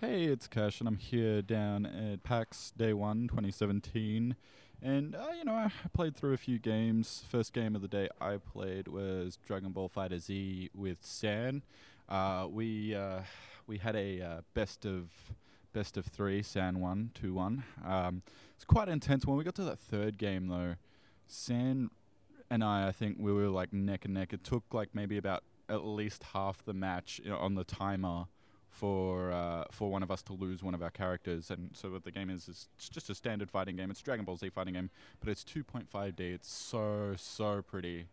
Hey, it's Cash, and I'm here down at PAX Day 1 2017. And, uh, you know, I played through a few games. First game of the day I played was Dragon Ball FighterZ with San. Uh, we uh, we had a uh, best of best of three, San won, 2 1. Um, it's quite intense. When we got to that third game, though, San and I, I think we were like neck and neck. It took like maybe about at least half the match you know, on the timer for uh, for one of us to lose one of our characters. And so what the game is is it's just a standard fighting game. It's Dragon Ball Z fighting game, but it's 2.5D. It's so so pretty,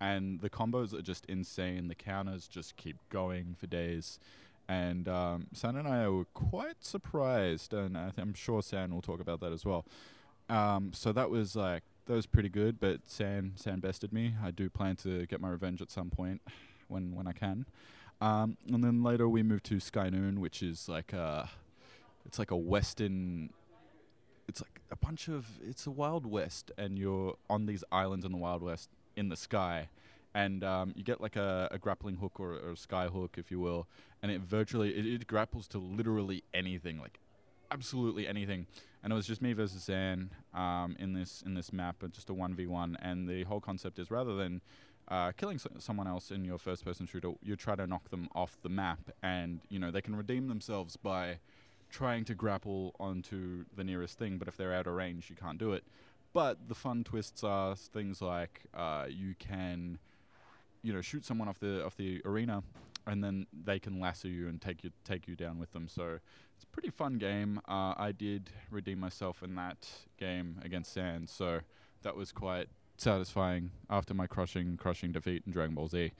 and the combos are just insane. The counters just keep going for days. And um, San and I were quite surprised, and I am sure San will talk about that as well. Um, so that was like that was pretty good, but San San bested me. I do plan to get my revenge at some point when when I can. Um, and then later we moved to Sky Noon, which is like a, it's like a western. It's like a bunch of. It's a Wild West, and you're on these islands in the Wild West in the sky, and um, you get like a, a grappling hook or, or, a sky hook, if you will, and it virtually it, it grapples to literally anything, like absolutely anything. And it was just me versus San um, in this in this map, just a one v one. And the whole concept is rather than uh, killing so- someone else in your first person shooter, you try to knock them off the map, and you know they can redeem themselves by trying to grapple onto the nearest thing. But if they're out of range, you can't do it. But the fun twists are things like uh, you can, you know, shoot someone off the off the arena, and then they can lasso you and take you take you down with them. So it's a pretty fun game. Uh, I did redeem myself in that game against San, so that was quite satisfying after my crushing crushing defeat in Dragon Ball Z.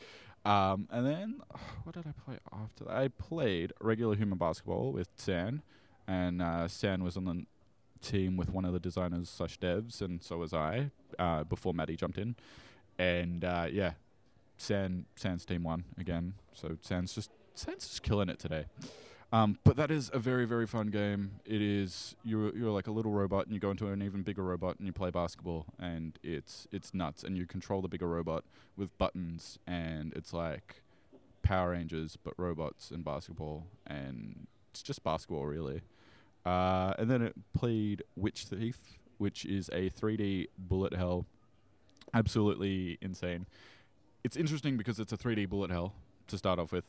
Um, and then what did I play after that? I played regular human basketball with San, and uh, San was on the team with one of the designers slash devs, and so was I uh, before Maddie jumped in. And uh, yeah, San San's team won again. So San's just San's just killing it today. Um, but that is a very very fun game. It is you're you're like a little robot and you go into an even bigger robot and you play basketball and it's it's nuts and you control the bigger robot with buttons and it's like Power Rangers but robots and basketball and it's just basketball really. Uh, and then it played Witch Thief, which is a 3D bullet hell, absolutely insane. It's interesting because it's a 3D bullet hell to start off with,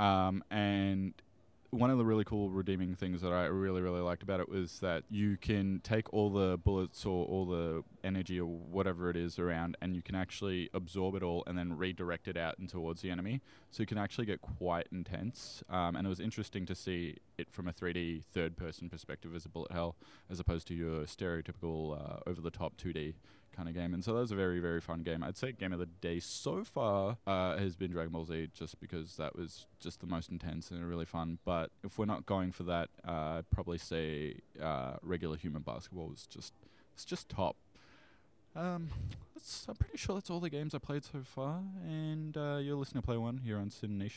um, and one of the really cool redeeming things that I really really liked about it was that you can take all the bullets or all the energy or whatever it is around and you can actually absorb it all and then redirect it out and towards the enemy. So you can actually get quite intense um, and it was interesting to see it from a 3D third person perspective as a bullet hell as opposed to your stereotypical uh, over the top 2D kind of game. And so that was a very, very fun game. I'd say game of the day so far uh, has been Dragon Ball Z, just because that was just the most intense and really fun. But if we're not going for that, uh, I'd probably say uh, regular human basketball was just it's just top. Um, I'm pretty sure that's all the games I played so far, and uh, you're listening to Player One here on SYN Nation.